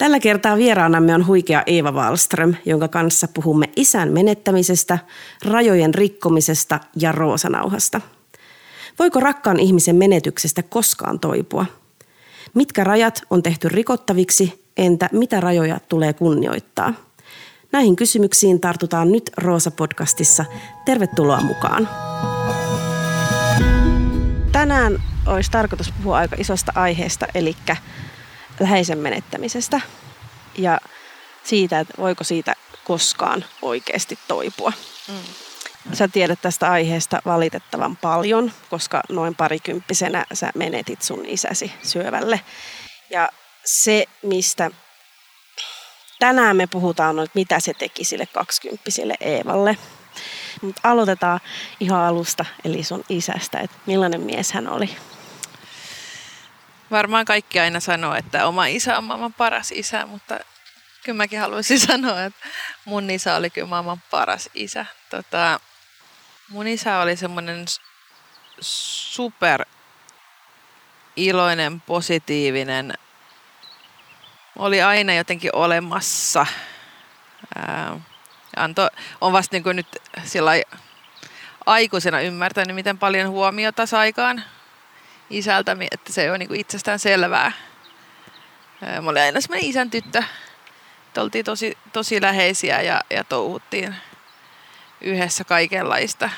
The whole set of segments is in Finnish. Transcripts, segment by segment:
Tällä kertaa vieraanamme on huikea Eeva Wallström, jonka kanssa puhumme isän menettämisestä, rajojen rikkomisesta ja roosanauhasta. Voiko rakkaan ihmisen menetyksestä koskaan toipua? Mitkä rajat on tehty rikottaviksi, entä mitä rajoja tulee kunnioittaa? Näihin kysymyksiin tartutaan nyt Roosa-podcastissa. Tervetuloa mukaan. Tänään olisi tarkoitus puhua aika isosta aiheesta, eli läheisen menettämisestä ja siitä, että voiko siitä koskaan oikeasti toipua. Mm. Sä tiedät tästä aiheesta valitettavan paljon, koska noin parikymppisenä sä menetit sun isäsi syövälle. Ja se, mistä tänään me puhutaan, on, että mitä se teki sille kaksikymppiselle Eevalle. Mutta aloitetaan ihan alusta, eli sun isästä, että millainen mies hän oli. Varmaan kaikki aina sanoo, että oma isä on maailman paras isä, mutta kyllä mäkin haluaisin sanoa, että mun isä oli kyllä maailman paras isä. Tota, mun isä oli semmoinen super iloinen, positiivinen, oli aina jotenkin olemassa. Ää, anto, on vasta niin nyt sillä aikuisena ymmärtänyt, miten paljon huomiota saikaan isältä, että se ole niin itsestään selvää. Mä olin aina semmoinen isän tyttö. Oltiin tosi, tosi läheisiä ja, ja touhuttiin yhdessä kaikenlaista.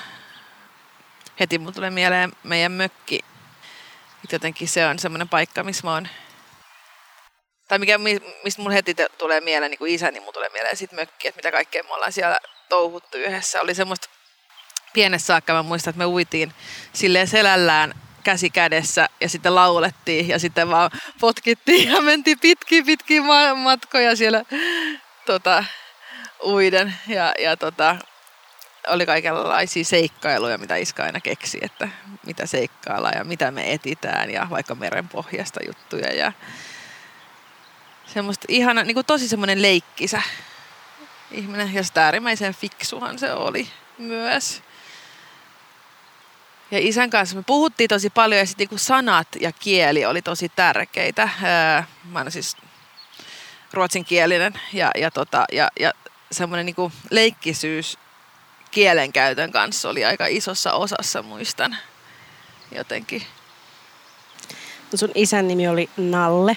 Heti mulle tulee mieleen meidän mökki. Jotenkin se on semmoinen paikka, missä mä oon tai mikä, mistä mun heti tulee mieleen niin kuin isä, niin mun tulee mieleen sit mökki, että mitä kaikkea me ollaan siellä touhuttu yhdessä. Oli semmoista pienessä saakka, mä muistan, että me uitiin silleen selällään käsi kädessä ja sitten laulettiin ja sitten vaan potkittiin ja mentiin pitkiä pitkiä matkoja siellä tota, uiden ja, ja tota, oli kaikenlaisia seikkailuja, mitä Iska aina keksi, että mitä seikkaillaan ja mitä me etitään ja vaikka merenpohjasta juttuja ja semmoista ihana, niin kuin tosi semmoinen leikkisä ihminen ja sitä äärimmäisen fiksuhan se oli myös. Ja isän kanssa me puhuttiin tosi paljon ja sitten niinku sanat ja kieli oli tosi tärkeitä. Mä olen siis ruotsinkielinen ja, ja, tota, ja, ja semmoinen niinku leikkisyys kielenkäytön kanssa oli aika isossa osassa, muistan jotenkin. Sun isän nimi oli Nalle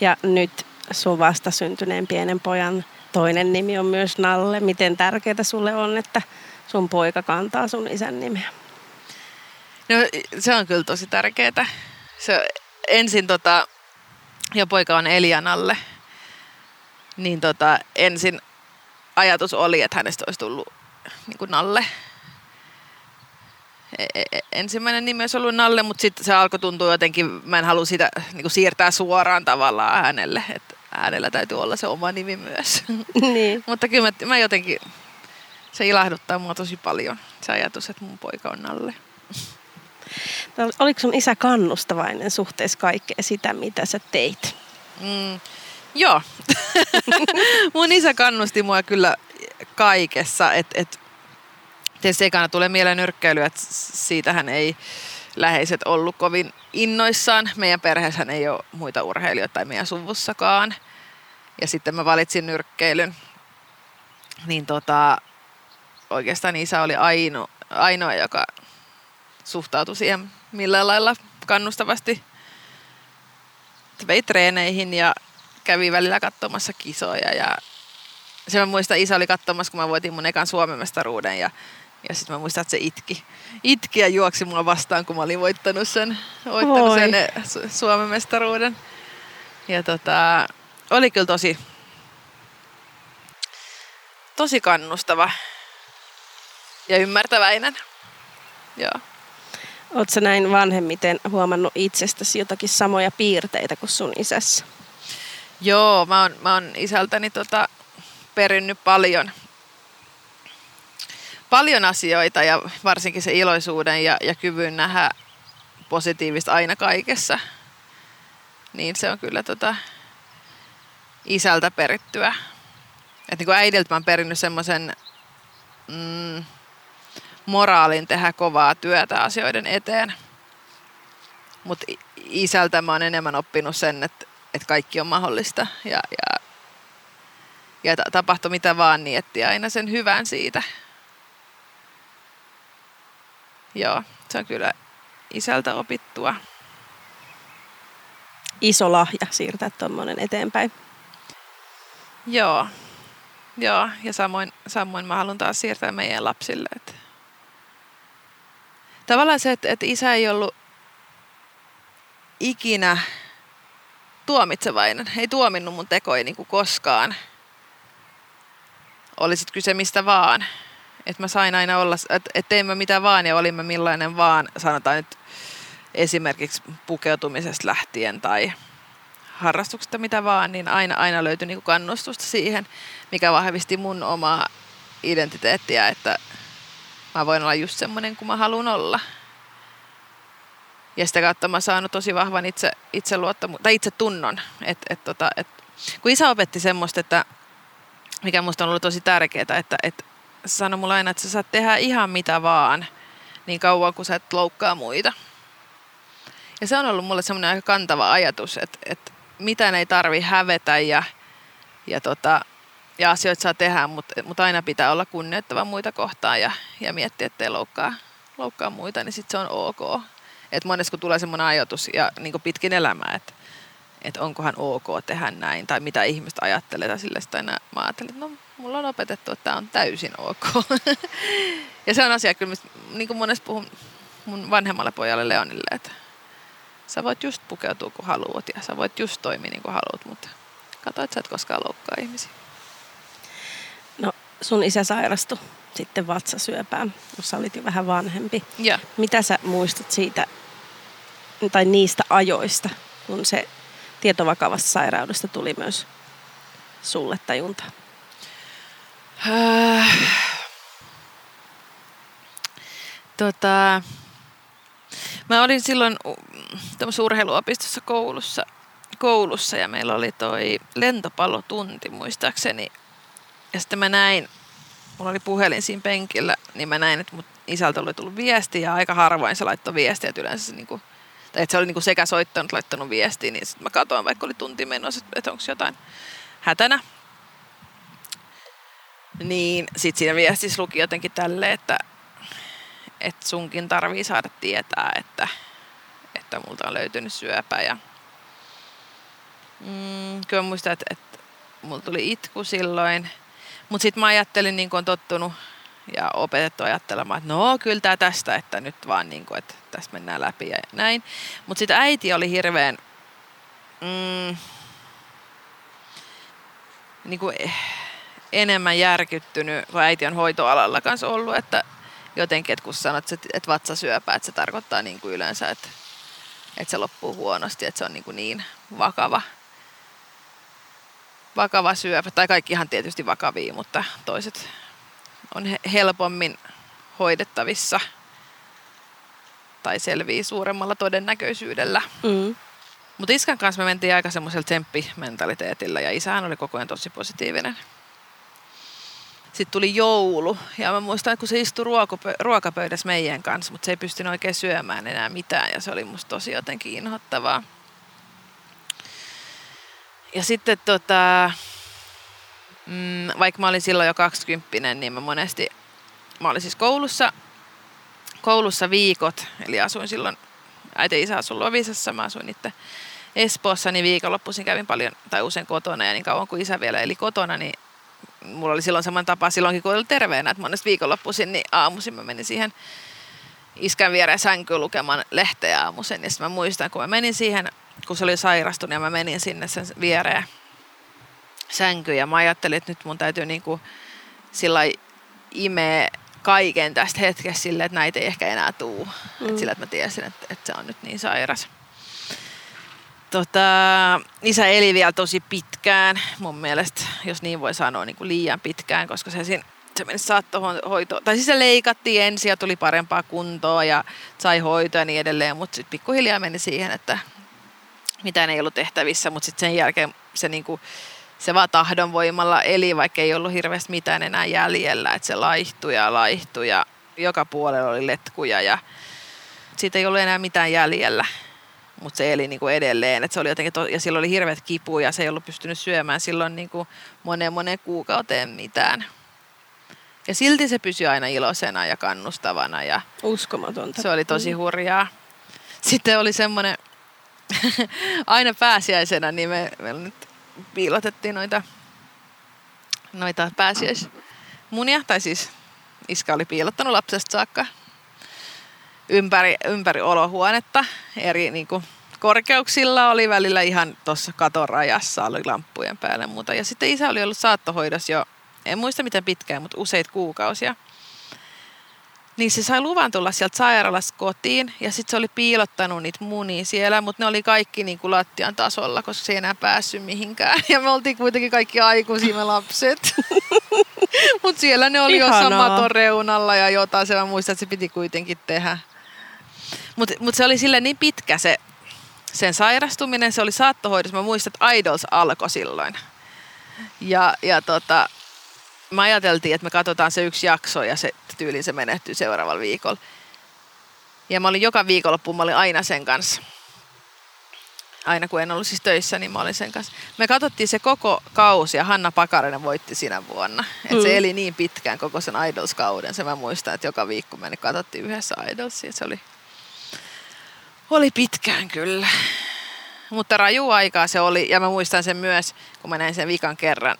ja nyt sun vasta syntyneen pienen pojan toinen nimi on myös Nalle. Miten tärkeää sulle on, että sun poika kantaa sun isän nimeä? No se on kyllä tosi tärkeää. Se ensin tota, ja poika on Elianalle, niin tota, ensin ajatus oli, että hänestä olisi tullut niin kuin Nalle. E, e, e, ensimmäinen nimi olisi ollut Nalle, mutta sitten se alkoi tuntua jotenkin, mä en halua sitä niin kuin siirtää suoraan tavallaan hänelle, että hänellä täytyy olla se oma nimi myös. Niin. mutta kyllä mä, mä jotenkin, se ilahduttaa mua tosi paljon, se ajatus, että mun poika on Nalle. Oliko sun isä kannustavainen suhteessa kaikkea sitä, mitä sä teit? Mm, joo. Mun isä kannusti mua kyllä kaikessa. Et, et, tietysti ekana tulee mieleen nyrkkeily, että siitähän ei läheiset ollut kovin innoissaan. Meidän perheessä ei ole muita urheilijoita tai meidän suvussakaan. Ja sitten mä valitsin nyrkkeilyn. Niin tota, oikeastaan isä oli ainoa, ainoa joka suhtautui siihen millään lailla kannustavasti. Vei treeneihin ja kävi välillä katsomassa kisoja ja se mä muistan, isä oli katsomassa, kun mä voitin mun ekan Suomen mestaruuden ja, ja sitten mä muistan, että se itki. Itki ja juoksi mua vastaan, kun mä olin voittanut sen, voittanut sen eh, Suomen mestaruuden. Ja tota, oli kyllä tosi, tosi kannustava ja ymmärtäväinen. Joo. Oletko näin vanhemmiten huomannut itsestäsi jotakin samoja piirteitä kuin sun isässä? Joo, mä oon, mä oon isältäni tota, perinnyt paljon, paljon asioita ja varsinkin se iloisuuden ja, ja kyvyn nähdä positiivista aina kaikessa. Niin se on kyllä tota, isältä perittyä. Et niin kuin äidiltä mä oon perinnyt semmoisen mm, moraalin tehdä kovaa työtä asioiden eteen. Mutta isältä mä oon enemmän oppinut sen, että että kaikki on mahdollista ja, ja, ja tapahtui mitä vaan, niin etti aina sen hyvän siitä. Joo, se on kyllä isältä opittua. Iso lahja siirtää tuommoinen eteenpäin. Joo, joo. ja samoin, samoin mä haluan taas siirtää meidän lapsille. Että tavallaan se, että, että isä ei ollut ikinä tuomitsevainen. Ei tuominnut mun tekoja niin kuin koskaan. Olisit kyse mistä vaan. Että mä sain aina olla, että et tein mä mitä vaan ja olin mä millainen vaan, sanotaan nyt esimerkiksi pukeutumisesta lähtien tai harrastuksesta mitä vaan, niin aina, aina löytyi niin kannustusta siihen, mikä vahvisti mun omaa identiteettiä, että mä voin olla just semmoinen kuin mä haluan olla. Ja sitä kautta mä saanut tosi vahvan itse, luottamu- tai itse tunnon. Et, et, tota, et, kun isä opetti semmoista, että mikä musta on ollut tosi tärkeää, että, että sanoi mulle aina, että sä saat tehdä ihan mitä vaan, niin kauan kuin sä et loukkaa muita. Ja se on ollut mulle semmoinen aika kantava ajatus, että, että mitään ei tarvi hävetä ja, ja, tota, ja asioita saa tehdä, mutta, mutta aina pitää olla kunnioittava muita kohtaan ja, ja miettiä, ettei loukkaa, loukkaa muita, niin sitten se on ok. Et monesti kun tulee semmoinen ajatus ja niin pitkin elämää, että että onkohan ok tehdä näin, tai mitä ihmiset ajattelee, tai sille sitä mä ajattelin, että no, mulla on opetettu, että tämä on täysin ok. ja se on asia, kyllä, niin kuin monesti puhun mun vanhemmalle pojalle Leonille, että sä voit just pukeutua kun haluat, ja sä voit just toimia niin kuin haluat, mutta katso, että sä et koskaan loukkaa ihmisiä. Sun isä sairastui sitten vatsasyöpään, sä olit jo vähän vanhempi. Ja. Mitä sä muistat siitä, tai niistä ajoista, kun se tieto vakavasta sairaudesta tuli myös sulle tajunta? Äh, tota, mä olin silloin urheiluopistossa koulussa, koulussa ja meillä oli toi lentopallotunti muistaakseni. Ja sitten mä näin, mulla oli puhelin siinä penkillä, niin mä näin, että mut isältä oli tullut viesti ja aika harvoin se laittoi viestiä, että yleensä se niinku tai että se oli niinku sekä soittanut, laittanut viestiä, niin sitten mä katsoin, vaikka oli tunti menossa, että onko jotain hätänä. Niin sitten siinä viestissä luki jotenkin tälle, että, että sunkin tarvii saada tietää, että, että multa on löytynyt syöpä. Ja, mm, kyllä muistan, että, että mulla tuli itku silloin. Mutta sitten mä ajattelin, niin kuin on tottunut ja opetettu ajattelemaan, että no kyllä tämä tästä, että nyt vaan niin kuin, että tästä mennään läpi ja näin. Mutta sitten äiti oli hirveän mm, niin kuin enemmän järkyttynyt, kun äiti on hoitoalalla kanssa ollut, että jotenkin, että kun sanot, että, että vatsa syöpää, että se tarkoittaa niin kuin yleensä, että, että se loppuu huonosti, että se on niin, kuin niin vakava, vakava syöpä. Tai kaikkihan tietysti vakavia, mutta toiset on helpommin hoidettavissa tai selvii suuremmalla todennäköisyydellä. Mm. Mutta iskan kanssa me mentiin aika semmoisella tsemppimentaliteetillä ja isähän oli koko ajan tosi positiivinen. Sitten tuli joulu ja mä muistan, että kun se istui ruokapöydässä meidän kanssa, mutta se ei pystynyt oikein syömään enää mitään ja se oli musta tosi jotenkin inhottavaa. Ja sitten tota, mm, vaikka mä olin silloin jo 20, niin mä monesti, mä olin siis koulussa, koulussa viikot, eli asuin silloin, äiti isä asuin Lovisassa, mä asuin itse Espoossa, niin viikonloppuisin kävin paljon tai usein kotona ja niin kauan kuin isä vielä eli kotona, niin mulla oli silloin saman tapa silloinkin, kun oli terveenä, että monesti viikonloppuisin, niin aamuisin mä menin siihen iskän viereen sänkyyn lukemaan lehteä aamuisin. Ja mä muistan, kun mä menin siihen, kun se oli sairastunut ja mä menin sinne sen viereen sänkyyn ja mä ajattelin, että nyt mun täytyy niin kuin sillä imeä kaiken tästä hetkestä sille, että näitä ei ehkä enää tuu. Mm. Et sillä, että mä tiesin, että, että se on nyt niin sairas. Tota, isä eli vielä tosi pitkään, mun mielestä, jos niin voi sanoa, niin kuin liian pitkään, koska se, siinä, se meni saattohoitoon. Tai siis se leikattiin ensin ja tuli parempaa kuntoa ja sai hoitoa ja niin edelleen, mutta sitten pikkuhiljaa meni siihen, että mitään ei ollut tehtävissä, mutta sitten sen jälkeen se niin kuin, se vaan tahdonvoimalla eli, vaikka ei ollut hirveästi mitään enää jäljellä, että se laihtui ja laihtui ja joka puolella oli letkuja ja siitä ei ollut enää mitään jäljellä. mutta se eli niin kuin edelleen. Et se oli jotenkin to- ja sillä oli hirveät kipu ja se ei ollut pystynyt syömään silloin niin kuin moneen moneen kuukauteen mitään. Ja silti se pysyi aina iloisena ja kannustavana ja Uskomatonta. se oli tosi hurjaa. Sitten oli semmoinen, aina pääsiäisenä, niin me, me nyt piilotettiin noita, noita pääsiäismunia, tai siis iskä oli piilottanut lapsesta saakka ympäri, ympäri olohuonetta eri niin kuin, korkeuksilla oli välillä ihan tuossa katon rajassa, oli lamppujen päällä ja muuta. Ja sitten isä oli ollut saattohoidossa jo, en muista miten pitkään, mutta useita kuukausia. Niin se sai luvan tulla sieltä sairaalasta kotiin ja sitten se oli piilottanut niitä munia siellä, mutta ne oli kaikki niin kuin lattian tasolla, koska se ei enää päässyt mihinkään. Ja me oltiin kuitenkin kaikki aikuisia me lapset. mutta siellä ne oli Ihanaa. jossain maton reunalla ja jotain, se mä muistan, että se piti kuitenkin tehdä. Mutta mut se oli sille niin pitkä se sen sairastuminen, se oli saattohoidossa. Mä muistan, että Idols alkoi silloin. Ja, ja tota, me ajateltiin, että me katsotaan se yksi jakso ja se tyyliin se menehtyy seuraavalla viikolla. Ja mä olin joka viikonloppu, mä olin aina sen kanssa. Aina kun en ollut siis töissä, niin mä olin sen kanssa. Me katsottiin se koko kausi ja Hanna Pakarinen voitti sinä vuonna. Et se Mm. eli niin pitkään koko sen Idols-kauden. Se mä muistan, että joka viikko me katsottiin yhdessä Idolsia. Se oli, oli pitkään kyllä. Mutta raju aikaa se oli, ja mä muistan sen myös, kun mä näin sen vikan kerran.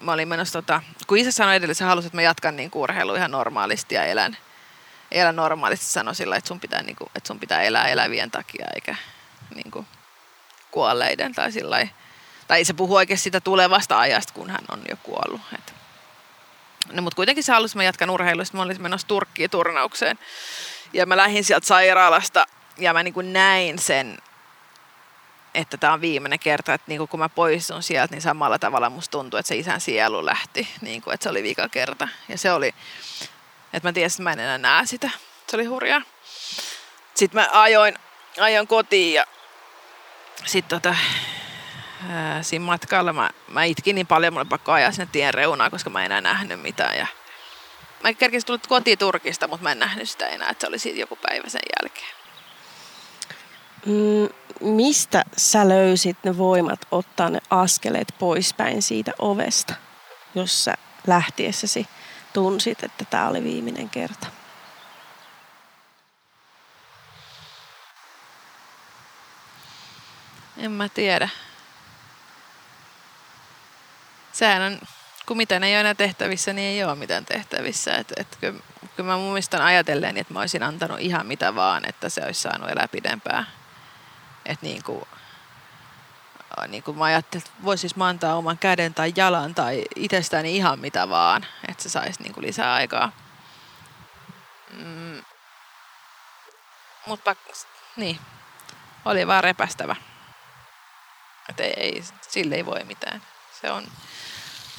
Mä olin menossa, tota, kun isä sanoi se halusi, että mä jatkan niin urheilua ihan normaalisti ja elän, elän normaalisti. Sanoi sillä, että sun pitää, niin kuin, että sun pitää elää elävien takia eikä niin kuin, kuolleiden tai sillä. Tai se puhuu oikeasti sitä tulevasta ajasta, kun hän on jo kuollut. Et. No, mutta kuitenkin se halusi, että mä jatkan urheilusta. Mä olin menossa Turkkiin turnaukseen. Ja mä lähdin sieltä sairaalasta ja mä niin kuin näin sen, että tämä on viimeinen kerta, että niin kun mä poistun sieltä, niin samalla tavalla musta tuntuu, että se isän sielu lähti, niin kuin, että se oli vika kerta. Ja se oli, että mä tiesin, että mä en enää näe sitä. Se oli hurjaa. Sitten mä ajoin, ajoin kotiin ja sitten tota, siinä matkalla mä, mä itkin niin paljon, mulla oli pakko ajaa sinne tien reunaan, koska mä en enää nähnyt mitään. Ja mä kerkesin tulla kotiin Turkista, mutta mä en nähnyt sitä enää, että se oli siitä joku päivä sen jälkeen. Mm, mistä sä löysit ne voimat ottaa ne askeleet poispäin siitä ovesta, jos sä lähtiessäsi tunsit, että tämä oli viimeinen kerta? En mä tiedä. Sehän on, kun mitään ei ole enää tehtävissä, niin ei ole mitään tehtävissä. Et, et, kyllä, kyllä mä muistan ajatellen, että mä olisin antanut ihan mitä vaan, että se olisi saanut elää pidempään. Että niin kuin, niin kuin mä ajattelin, että voisis mä antaa oman käden tai jalan tai itsestäni ihan mitä vaan, että se saisi niin kuin lisää aikaa. Mm. Mutta niin, oli vaan repästävä. Että ei, ei, sille ei voi mitään. Se, on,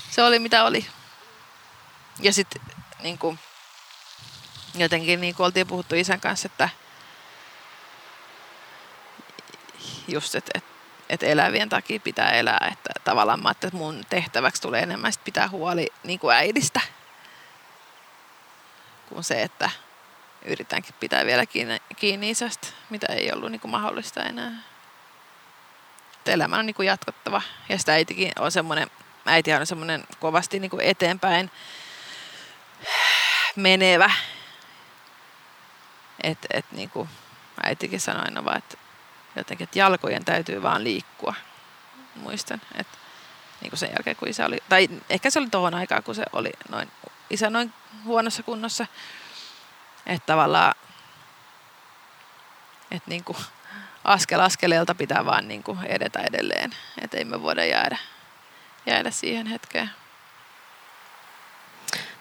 se oli mitä oli. Ja sitten niin kuin, jotenkin niin kuin oltiin puhuttu isän kanssa, että just, että et, et elävien takia pitää elää. Että tavallaan mä että mun tehtäväksi tulee enemmän sit pitää huoli niin kuin äidistä. Kuin se, että yritänkin pitää vielä kiinni, kiinni isästä, mitä ei ollut niin kuin mahdollista enää että elämän on niin kuin jatkottava. Ja sitä äitikin on semmoinen, äiti on semmoinen kovasti niin kuin eteenpäin menevä. Että et niin kuin äitikin sanoi aina vaan, että jotenkin, että jalkojen täytyy vaan liikkua. Muistan, että niin kuin sen jälkeen kun isä oli, tai ehkä se oli tuohon aikaan, kun se oli noin, isä noin huonossa kunnossa. Että tavallaan, että niin kuin askel askeleelta pitää vaan niin kuin edetä edelleen. Että ei me voida jäädä, jäädä siihen hetkeen.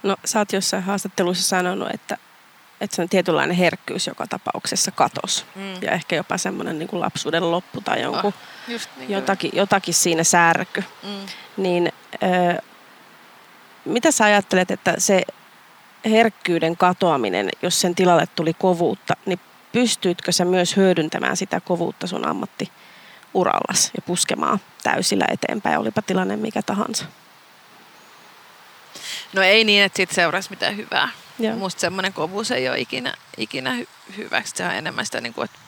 No sä oot jossain haastattelussa sanonut, että, että se on tietynlainen herkkyys joka tapauksessa katos. Mm. Ja ehkä jopa semmoinen niin kuin lapsuuden loppu tai jonkun, Oh, just niin jotakin, jotakin siinä särky. Mm. Niin ö, mitä sä ajattelet, että se herkkyyden katoaminen, jos sen tilalle tuli kovuutta, niin pystyitkö sä myös hyödyntämään sitä kovuutta sun ammattiurallas ja puskemaan täysillä eteenpäin, olipa tilanne mikä tahansa? No ei niin, että siitä seuraisi mitään hyvää. Joo. Musta semmoinen kovuus ei ole ikinä, ikinä hy- hyväksi. Se on enemmän sitä, niin kuin, että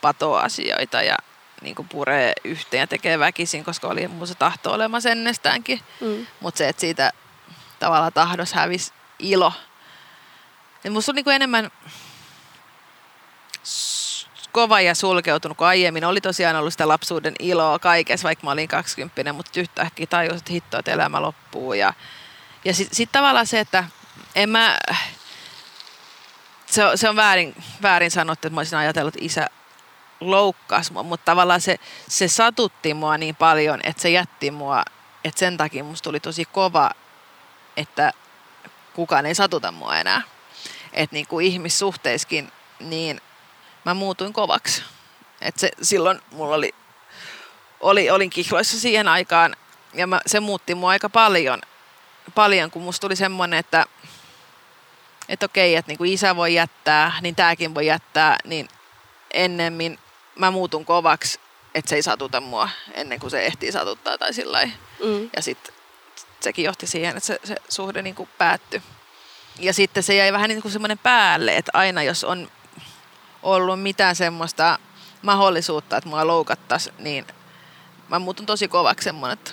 patoo asioita ja niin kuin puree yhteen ja tekee väkisin, koska oli mun se tahto olemassa ennestäänkin. Mm. Mutta se, että siitä tavallaan tahdos hävisi ilo. Ja musta on niin kuin enemmän kova ja sulkeutunut kuin aiemmin. Oli tosiaan ollut sitä lapsuuden iloa kaikessa, vaikka mä olin 20, mutta yhtäkkiä tajusin, että hitto, että elämä loppuu. Ja, ja sitten sit tavallaan se, että en mä, se se on väärin, väärin sanottu, että mä olisin ajatellut, että isä loukkasi mua, mutta tavallaan se, se satutti mua niin paljon, että se jätti mua, että sen takia musta tuli tosi kova, että kukaan ei satuta mua enää. Että niin kuin ihmissuhteiskin, niin mä muutuin kovaksi. Että se, silloin mulla oli, oli, olin kihloissa siihen aikaan ja mä, se muutti mua aika paljon, paljon kun musta tuli semmoinen, että että okei, että niin kuin isä voi jättää, niin tämäkin voi jättää, niin ennemmin mä muutun kovaksi, että se ei satuta mua ennen kuin se ehtii satuttaa tai sillä. Mm. Ja sitten sekin johti siihen, että se, se suhde niin kuin päättyi. Ja sitten se jäi vähän niin kuin semmoinen päälle, että aina jos on ollut mitään semmoista mahdollisuutta, että mua loukattaisi, niin mä muutun tosi kovaksi semmoinen, että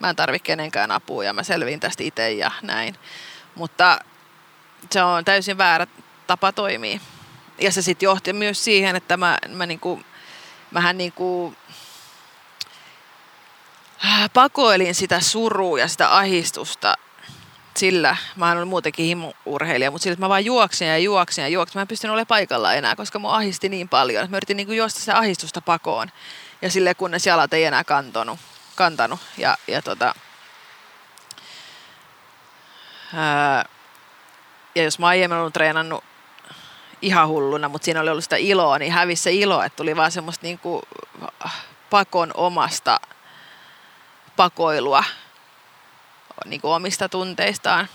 mä en tarvi kenenkään apua ja mä selviin tästä itse ja näin. Mutta se on täysin väärä tapa toimia. Ja se sitten johti myös siihen, että mä, mä niinku, mähän niinku, äh, pakoilin sitä surua ja sitä ahistusta sillä, mä olin muutenkin himuurheilija, mutta sillä, että mä vaan juoksin ja juoksin ja juoksin. Mä en pystynyt olemaan paikalla enää, koska mua ahisti niin paljon. Mä yritin niin juosta sitä ahistusta pakoon. Ja sille kunnes jalat ei enää kantonut, kantanut. Ja, ja, tota, ää, ja jos mä aiemmin ollut treenannut ihan hulluna, mutta siinä oli ollut sitä iloa, niin hävisi se ilo, että tuli vaan semmoista niin kuin pakon omasta pakoilua niin kuin omista tunteistaan.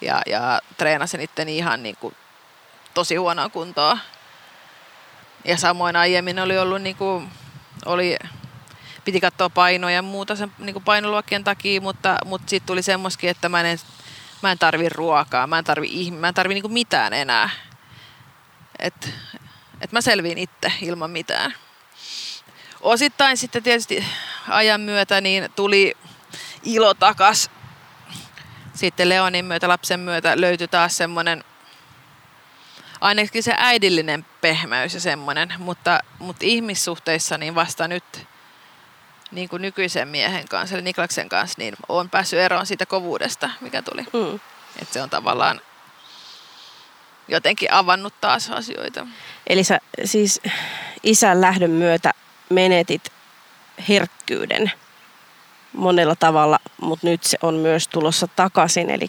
Ja, ja treenasin itteni ihan niin kuin tosi huonoa kuntoa. Ja samoin aiemmin oli ollut niin kuin, oli, piti katsoa painoja ja muuta sen niin painoluokkien takia, mutta, mutta sitten tuli semmoiskin, että mä en, mä en tarvi ruokaa, mä en tarvi, mä en tarvi niin mitään enää. Et, et mä selviin itse ilman mitään. Osittain sitten tietysti ajan myötä niin tuli ilo takas. Sitten Leonin myötä, lapsen myötä löytyi taas semmoinen, ainakin se äidillinen pehmeys ja semmoinen, mutta, mutta ihmissuhteissa niin vasta nyt niin kuin nykyisen miehen kanssa, eli Niklaksen kanssa, niin olen päässyt eroon siitä kovuudesta, mikä tuli. Mm. Että se on tavallaan jotenkin avannut taas asioita. Eli sä siis isän lähdön myötä menetit herkkyyden monella tavalla, mutta nyt se on myös tulossa takaisin. Eli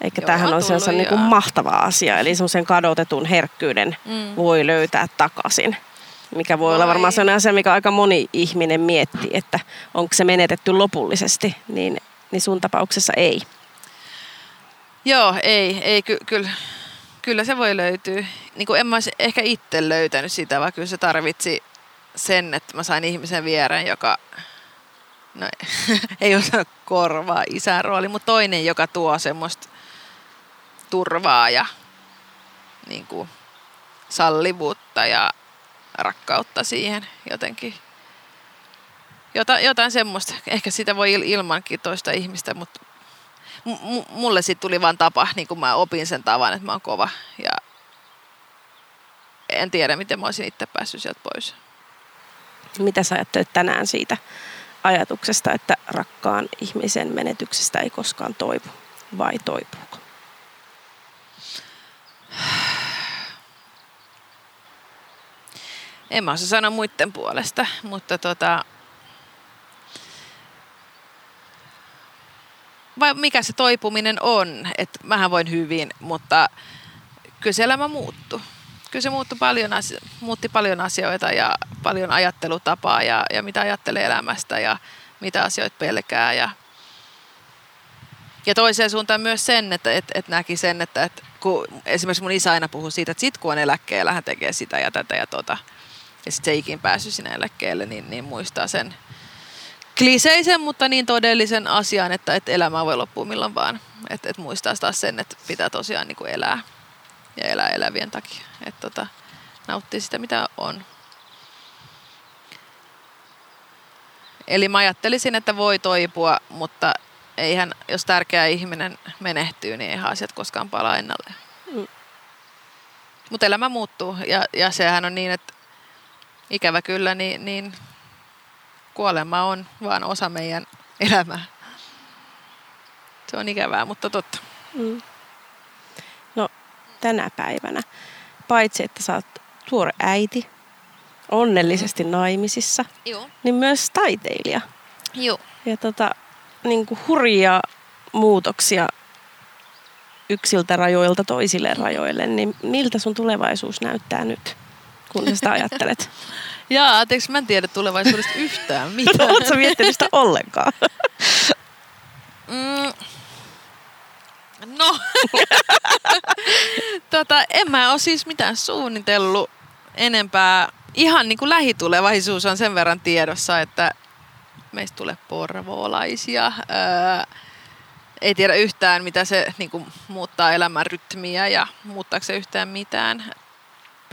Eli Joo, tämähän on sellainen niin mahtava asia. Eli semmoisen kadotetun herkkyyden Mm. voi löytää takaisin. Mikä voi olla Voi. varmaan sellainen asia, mikä aika moni ihminen miettii, että onko se menetetty lopullisesti, niin, niin sun tapauksessa ei. Joo, ei, ei ky- kyllä, kyllä se voi löytyä. Niin kuin en mä olisi ehkä itse löytänyt sitä, vaan kyllä se tarvitsi sen, että mä sain ihmisen viereen, joka no, ei osaa korvaa isän rooli, mutta toinen, joka tuo semmoista turvaa ja niin kuin, sallivuutta ja rakkautta siihen jotenkin. Jota, jotain semmoista. Ehkä sitä voi il- ilmankin toista ihmistä, mutta m- mulle siitä tuli vaan tapa, niin kuin mä opin sen tavan, että mä oon kova. Ja en tiedä, miten mä olisin itse päässyt sieltä pois. Mitä sä ajattelet tänään siitä ajatuksesta, että rakkaan ihmisen menetyksestä ei koskaan toivu, vai toipuuko? En mä osaa sanoa muiden puolesta, mutta tota... Vai mikä se toipuminen on? Että mähän voin hyvin, mutta kyllä se elämä muuttuu. Kyllä se muuttui paljon muutti paljon asioita ja paljon ajattelutapaa ja, ja mitä ajattelee elämästä ja mitä asioita pelkää. Ja, ja toiseen suuntaan myös sen, että et, et näki sen, että et, kun esimerkiksi mun isä aina puhuu siitä, että sit kun on eläkkeellä, hän tekee sitä ja tätä ja tota. Ja sitten se ikin päässyt sinne eläkkeelle, niin, niin muistaa sen kliseisen, mutta niin todellisen asian, että, että elämä voi loppua milloin vaan. Että et muistaa taas sen, että pitää tosiaan niin kuin elää ja elää elävien takia. Et tota, nauttii sitä, mitä on. Eli mä ajattelisin, että voi toipua, mutta eihän, jos tärkeä ihminen menehtyy, niin eihän asiat koskaan palaa ennalleen. Mm. Mutta elämä muuttuu ja, ja sehän on niin, että ikävä kyllä, niin, niin kuolema on vaan osa meidän elämää. Se on ikävää, mutta totta. Mm. No tänä päivänä, paitsi että sä oot tuore äiti, onnellisesti mm. naimisissa, Joo. niin myös taiteilija. Joo. Ja tota, niin kuin hurjia muutoksia yksiltä rajoilta toisille rajoille, niin miltä sun tulevaisuus näyttää nyt, kun sä sitä ajattelet? Jaa, anteeksi, mä en tiedä tulevaisuudesta yhtään mitään. Oletko sä miettinyt sitä ollenkaan? Mm. No, tota, en mä ole siis mitään suunnitellut enempää. Ihan niin kuin lähitulevaisuus on sen verran tiedossa, että meistä tulee porvoolaisia. Öö, ei tiedä yhtään, mitä se niin kuin, muuttaa elämän rytmiä ja muuttaako se yhtään mitään.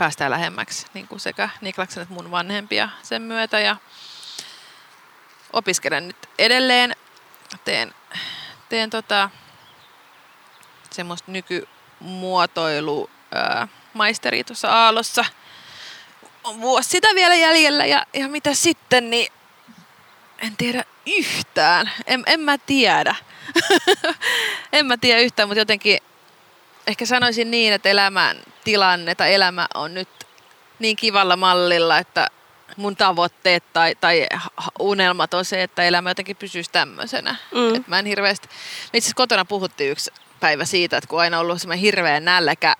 Päästään lähemmäksi niin kuin sekä Niklaksen että mun vanhempia sen myötä. Ja opiskelen nyt edelleen. Teen, teen tota, semmoista nykymuotoilu ää, maisteri tuossa Aalossa. On vuosi sitä vielä jäljellä ja, ja mitä sitten, niin en tiedä yhtään. En, en mä tiedä. en mä tiedä yhtään, mutta jotenkin ehkä sanoisin niin, että elämän tilanne tai elämä on nyt niin kivalla mallilla, että mun tavoitteet tai, tai unelmat on se, että elämä jotenkin pysyisi tämmöisenä. Mm. Et mä en hirveästi... Me itse kotona puhuttiin yksi päivä siitä, että kun aina ollut semmoinen hirveä nälkä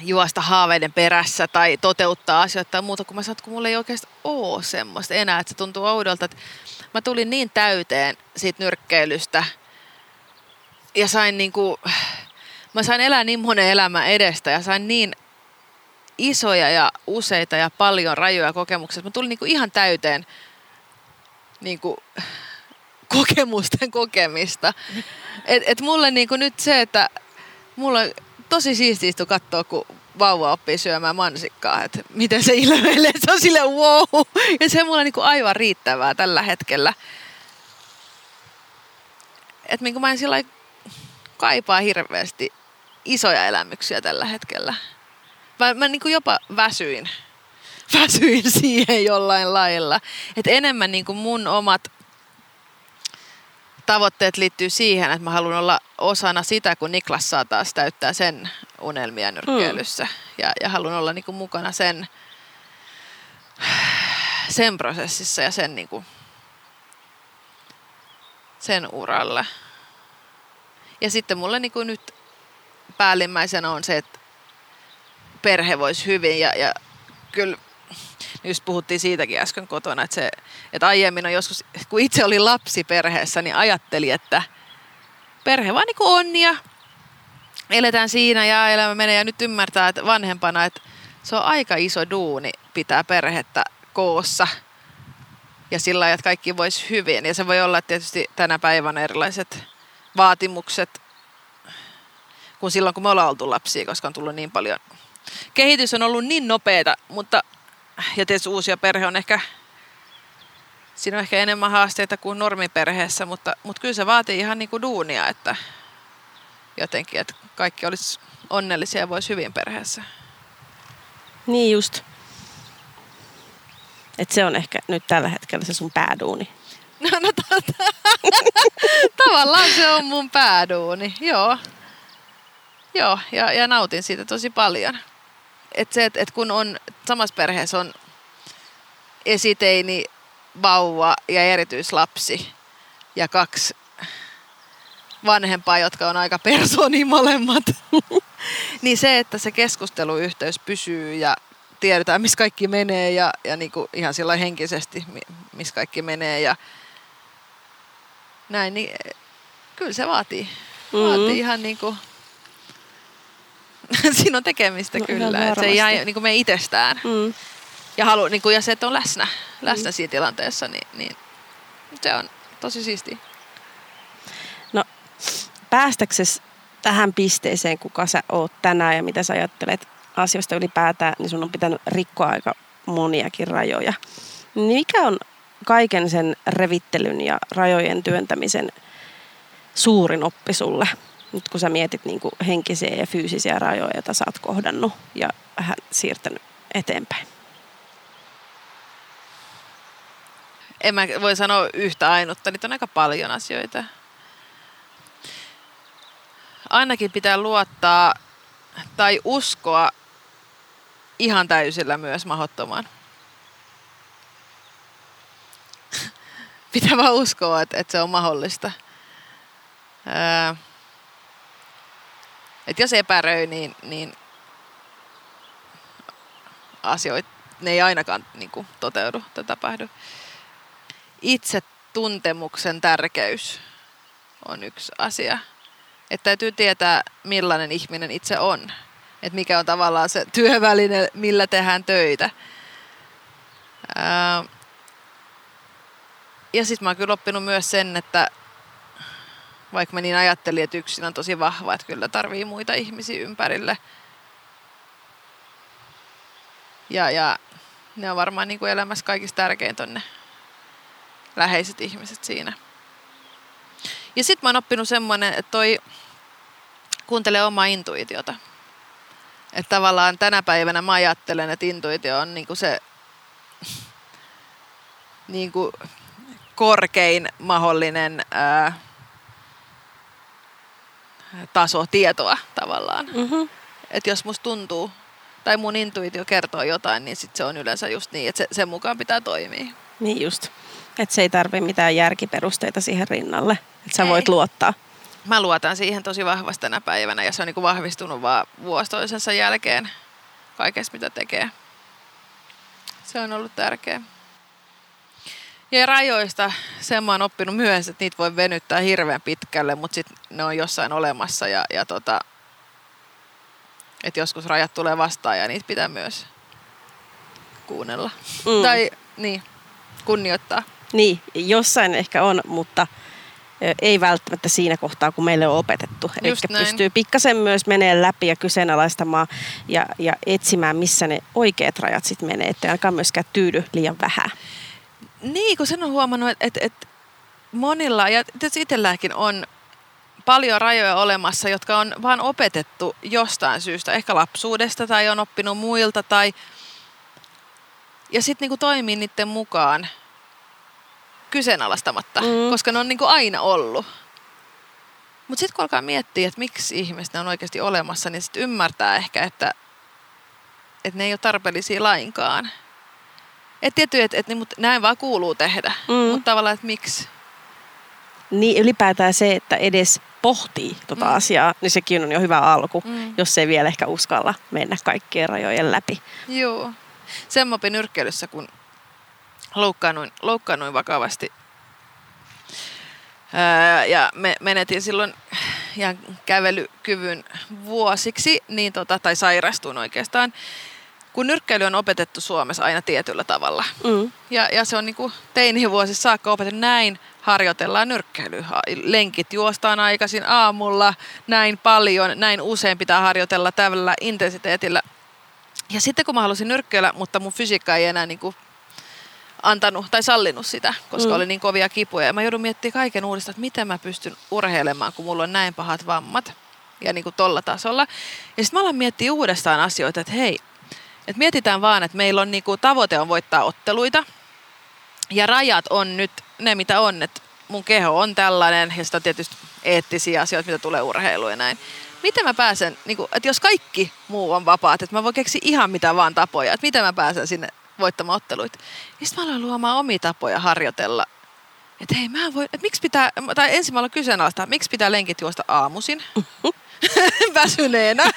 juosta haaveiden perässä tai toteuttaa asioita tai muuta, kun mä sanoin, että kun mulla ei oikeasti ole semmoista enää, että se tuntuu oudolta, että mä tulin niin täyteen siitä nyrkkeilystä ja sain niinku, mä sain elää niin monen elämän edestä ja sain niin isoja ja useita ja paljon rajoja kokemuksia. Mä tulin niinku ihan täyteen niinku, kokemusten kokemista. Et, et mulle niinku nyt se, että mulla on tosi siistiä katsoa, kun vauva oppii syömään mansikkaa, että miten se ilmeilee. Se on sille wow. Ja se on mulle niinku aivan riittävää tällä hetkellä. Että niin mä en sillä kaipaa hirveästi isoja elämyksiä tällä hetkellä. Mä, mä niin jopa väsyin. Väsyin siihen jollain lailla. Että enemmän niin mun omat tavoitteet liittyy siihen, että mä haluan olla osana sitä, kun Niklas saa taas täyttää sen unelmia nyrkkeilyssä. Mm. Ja, ja haluan olla niin kuin mukana sen, sen prosessissa ja sen, niin kuin, sen uralla. Ja sitten mulle niin kuin nyt päällimmäisenä on se, että perhe voisi hyvin ja, ja kyllä just puhuttiin siitäkin äsken kotona, että, se, että aiemmin on joskus, kun itse oli lapsi perheessä, niin ajatteli, että perhe vaan niin on ja eletään siinä ja elämä menee ja nyt ymmärtää, että vanhempana, että se on aika iso duuni pitää perhettä koossa ja sillä että kaikki voisi hyvin. Ja se voi olla tietysti tänä päivänä erilaiset vaatimukset kuin silloin, kun me ollaan oltu lapsia, koska on tullut niin paljon. Kehitys on ollut niin nopeata, mutta ja tietysti uusia perhe on ehkä, siinä on ehkä enemmän haasteita kuin normiperheessä, mutta, mutta kyllä se vaatii ihan niin kuin duunia, että jotenkin, että kaikki olisi onnellisia ja voisi hyvin perheessä. Niin just. että se on ehkä nyt tällä hetkellä se sun pääduuni. No, no. Tavallaan se on mun pääduuni, joo. Joo, ja, ja nautin siitä tosi paljon että se, että et kun on samassa perheessä on esiteini, vauva ja erityislapsi ja kaksi vanhempaa, jotka on aika personi molemmat, niin se, että se keskusteluyhteys pysyy ja tiedetään, missä kaikki menee ja, ja niin kuin ihan sillä henkisesti, missä kaikki menee ja näin, niin kyllä se vaatii. Mm-hmm. Vaatii ihan niin kuin siinä on tekemistä no, kyllä. Että se ei jää niin me itsestään. Mm. Ja, halu, niin kuin, ja se, että on läsnä, läsnä mm. siinä tilanteessa, niin, niin se on tosi siisti. No, päästäksesi tähän pisteeseen, kuka sä oot tänään ja mitä sä ajattelet asioista ylipäätään, niin sun on pitänyt rikkoa aika moniakin rajoja. Niin mikä on kaiken sen revittelyn ja rajojen työntämisen suurin oppi sulle? Nyt kun sä mietit niin kuin henkisiä ja fyysisiä rajoja, joita sä oot kohdannut ja vähän siirtänyt eteenpäin. En mä voi sanoa yhtä ainutta, niitä on aika paljon asioita. Ainakin pitää luottaa tai uskoa ihan täysillä myös mahdottomaan. Pitää vaan uskoa, että, että se on mahdollista. Että jos epäröi, niin, niin asioita, ne ei ainakaan niin kuin, toteudu tai tapahdu. Itse tuntemuksen tärkeys on yksi asia. Että täytyy tietää, millainen ihminen itse on. Että mikä on tavallaan se työväline, millä tehdään töitä. Ää, ja sitten mä oon kyllä oppinut myös sen, että vaikka mä niin ajattelin, että yksin on tosi vahva, että kyllä tarvii muita ihmisiä ympärille. Ja, ja ne on varmaan niin kuin elämässä kaikista tärkein tonne läheiset ihmiset siinä. Ja sitten mä oon oppinut semmoinen, että toi kuuntelee omaa intuitiota. Että tavallaan tänä päivänä mä ajattelen, että intuitio on niinku se niinku korkein mahdollinen ää, taso tietoa tavallaan. Mm-hmm. Että jos musta tuntuu tai mun intuitio kertoo jotain, niin sit se on yleensä just niin, että se, sen mukaan pitää toimia. Niin just. Että se ei tarvi mitään järkiperusteita siihen rinnalle. Että sä ei. voit luottaa. Mä luotan siihen tosi vahvasti tänä päivänä ja se on niin kuin vahvistunut vaan vuosi toisensa jälkeen kaikessa mitä tekee. Se on ollut tärkeä. Ja rajoista sen mä oon oppinut myös, että niitä voi venyttää hirveän pitkälle, mutta sitten ne on jossain olemassa ja, ja tota, että joskus rajat tulee vastaan ja niitä pitää myös kuunnella. Mm. Tai niin, kunnioittaa. Niin, jossain ehkä on, mutta ei välttämättä siinä kohtaa, kun meille on opetettu. Eli pystyy pikkasen myös menee läpi ja kyseenalaistamaan ja, ja etsimään, missä ne oikeat rajat sitten menee, ettei ainakaan myöskään tyydy liian vähän. Niin, kun sen on huomannut, että, että, että monilla, ja tietysti itselläkin on paljon rajoja olemassa, jotka on vaan opetettu jostain syystä, ehkä lapsuudesta tai on oppinut muilta tai ja sitten niinku toimii niiden mukaan kyseenalaistamatta, mm. koska ne on niinku aina ollut. Mutta sitten kun alkaa miettiä, että miksi ihmiset on oikeasti olemassa, niin sitten ymmärtää ehkä, että, että ne ei ole tarpeellisia lainkaan. Et tietty, että et, niin, näin vaan kuuluu tehdä, mm. mutta tavallaan, että miksi? Niin ylipäätään se, että edes pohtii tota mm. asiaa, niin sekin on jo hyvä alku, mm. jos ei vielä ehkä uskalla mennä kaikkien rajojen läpi. Joo. Sen opin nyrkkeilyssä, kun loukkaannuin, loukkaannuin vakavasti. Öö, ja me menetin silloin ihan kävelykyvyn vuosiksi, niin tota, tai sairastuin oikeastaan kun nyrkkeily on opetettu Suomessa aina tietyllä tavalla. Mm. Ja, ja se on niin kuin teinivuosissa saakka opetettu näin harjoitellaan nyrkkeilyä. Lenkit juostaan aikaisin aamulla, näin paljon, näin usein pitää harjoitella tällä intensiteetillä. Ja sitten kun mä halusin nyrkkeillä, mutta mun fysiikka ei enää niin kuin antanut tai sallinut sitä, koska mm. oli niin kovia kipuja. Ja mä joudun miettimään kaiken uudestaan, että miten mä pystyn urheilemaan, kun mulla on näin pahat vammat. Ja niin kuin tolla tasolla. Ja sitten mä alan miettiä uudestaan asioita, että hei, et mietitään vaan, että meillä on niinku, tavoite on voittaa otteluita. Ja rajat on nyt ne, mitä on. Että mun keho on tällainen ja sitten on tietysti eettisiä asioita, mitä tulee urheiluun ja näin. Miten mä pääsen, niinku, että jos kaikki muu on vapaat, että mä voin keksiä ihan mitä vaan tapoja, että miten mä pääsen sinne voittamaan otteluita. Ja sitten mä aloin luomaan omia tapoja harjoitella. Että hei, mä voi, että miksi pitää, tai ensin mä aloin kyseenalaistaa, miksi pitää lenkit juosta aamuisin. väsyneenä.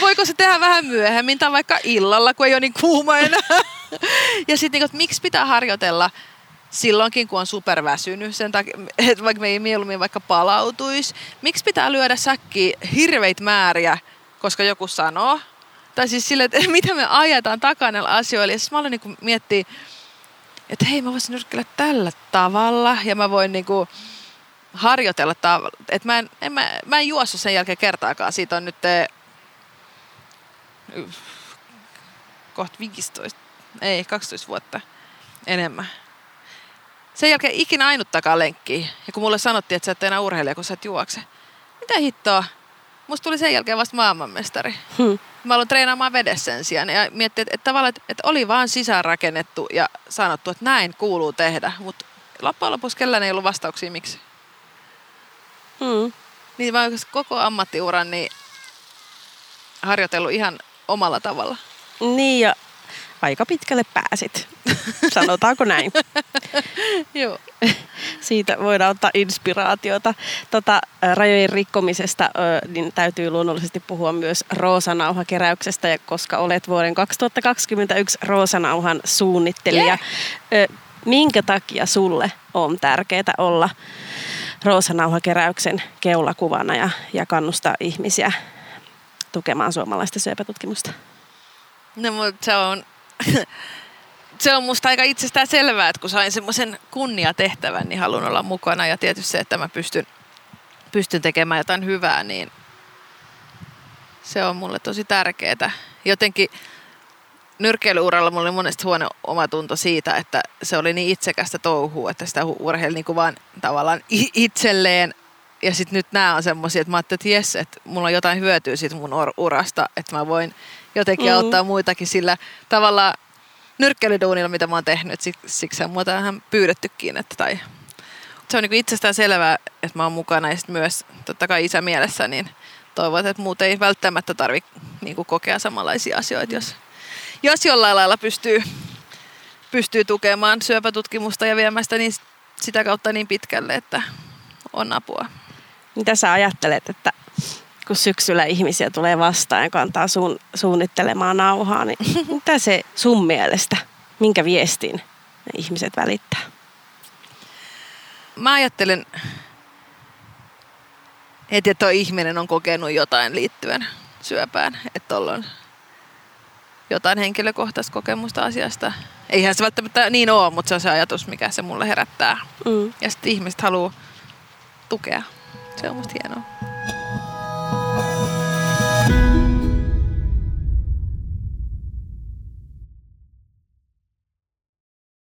Voiko se tehdä vähän myöhemmin tai vaikka illalla, kun ei ole niin kuuma enää? ja sitten, niin, miksi pitää harjoitella silloinkin, kun on superväsynyt, sen takia, että vaikka me ei mieluummin vaikka palautuisi. Miksi pitää lyödä säkkiä hirveitä määriä, koska joku sanoo? Tai siis sille, että mitä me ajetaan takana asioilla. Ja siis mä aloin niin miettiä, että hei, mä voisin nyrkkeillä tällä tavalla ja mä voin niin kuin, harjoitella tavalla. Et mä, en, en, mä, mä en juossut sen jälkeen kertaakaan. Siitä on nyt kohta 15, ei 12 vuotta enemmän. Sen jälkeen ikinä ainuttakaan lenkkiä. Ja kun mulle sanottiin, että sä et enää urheilija, kun sä et juokse. Mitä hittoa? Musta tuli sen jälkeen vasta maailmanmestari. Hmm. Mä aloin treenaamaan vedessä sen sijaan. Ja miettii, että, että tavallaan, että, että oli vaan sisäänrakennettu ja sanottu, että näin kuuluu tehdä. Mutta loppujen lopuksi kellään ei ollut vastauksia miksi. Hmm. Niin mä koko ammattiuran niin harjoitellut ihan omalla tavalla. Niin ja aika pitkälle pääsit, sanotaanko näin. Joo. Siitä voidaan ottaa inspiraatiota. Tota, rajojen rikkomisesta niin täytyy luonnollisesti puhua myös Roosanauha-keräyksestä, ja koska olet vuoden 2021 Roosanauhan suunnittelija. Yeah. Minkä takia sulle on tärkeää olla Roosanauha-keräyksen keulakuvana ja, ja kannustaa ihmisiä tukemaan suomalaista syöpätutkimusta? No, mutta se on se on musta aika itsestään selvää, että kun sain semmoisen kunniatehtävän, niin haluan olla mukana. Ja tietysti se, että mä pystyn, pystyn tekemään jotain hyvää, niin se on mulle tosi tärkeää. Jotenkin nyrkkeilyuralla mulla oli monesti huono omatunto siitä, että se oli niin itsekästä touhua, että sitä urheili niin kuin vaan tavallaan itselleen. Ja sitten nyt nämä on semmoisia, että mä ajattelin, että jes, että mulla on jotain hyötyä siitä mun urasta, että mä voin jotenkin mm. auttaa muitakin sillä tavalla nyrkkeilyduunilla, mitä mä oon tehnyt. Siksi on mua tähän pyydettykin. Että, tai, se on niin itsestään selvää, että mä oon mukana ja myös totta kai isä mielessä, niin toivon, että muut ei välttämättä tarvitse niin kokea samanlaisia asioita, jos, jos jollain lailla pystyy, pystyy tukemaan syöpätutkimusta ja viemään sitä niin, sitä kautta niin pitkälle, että on apua. Mitä sä ajattelet, että kun syksyllä ihmisiä tulee vastaan ja kantaa suun, suunnittelemaan nauhaa, niin mitä se sun mielestä, minkä viestin ne ihmiset välittää? Mä ajattelen heti, että tuo ihminen on kokenut jotain liittyen syöpään, että on jotain henkilökohtaista kokemusta asiasta. Eihän se välttämättä niin ole, mutta se on se ajatus, mikä se mulle herättää. Mm. Ja sitten ihmiset haluaa tukea. Se on musta hienoa.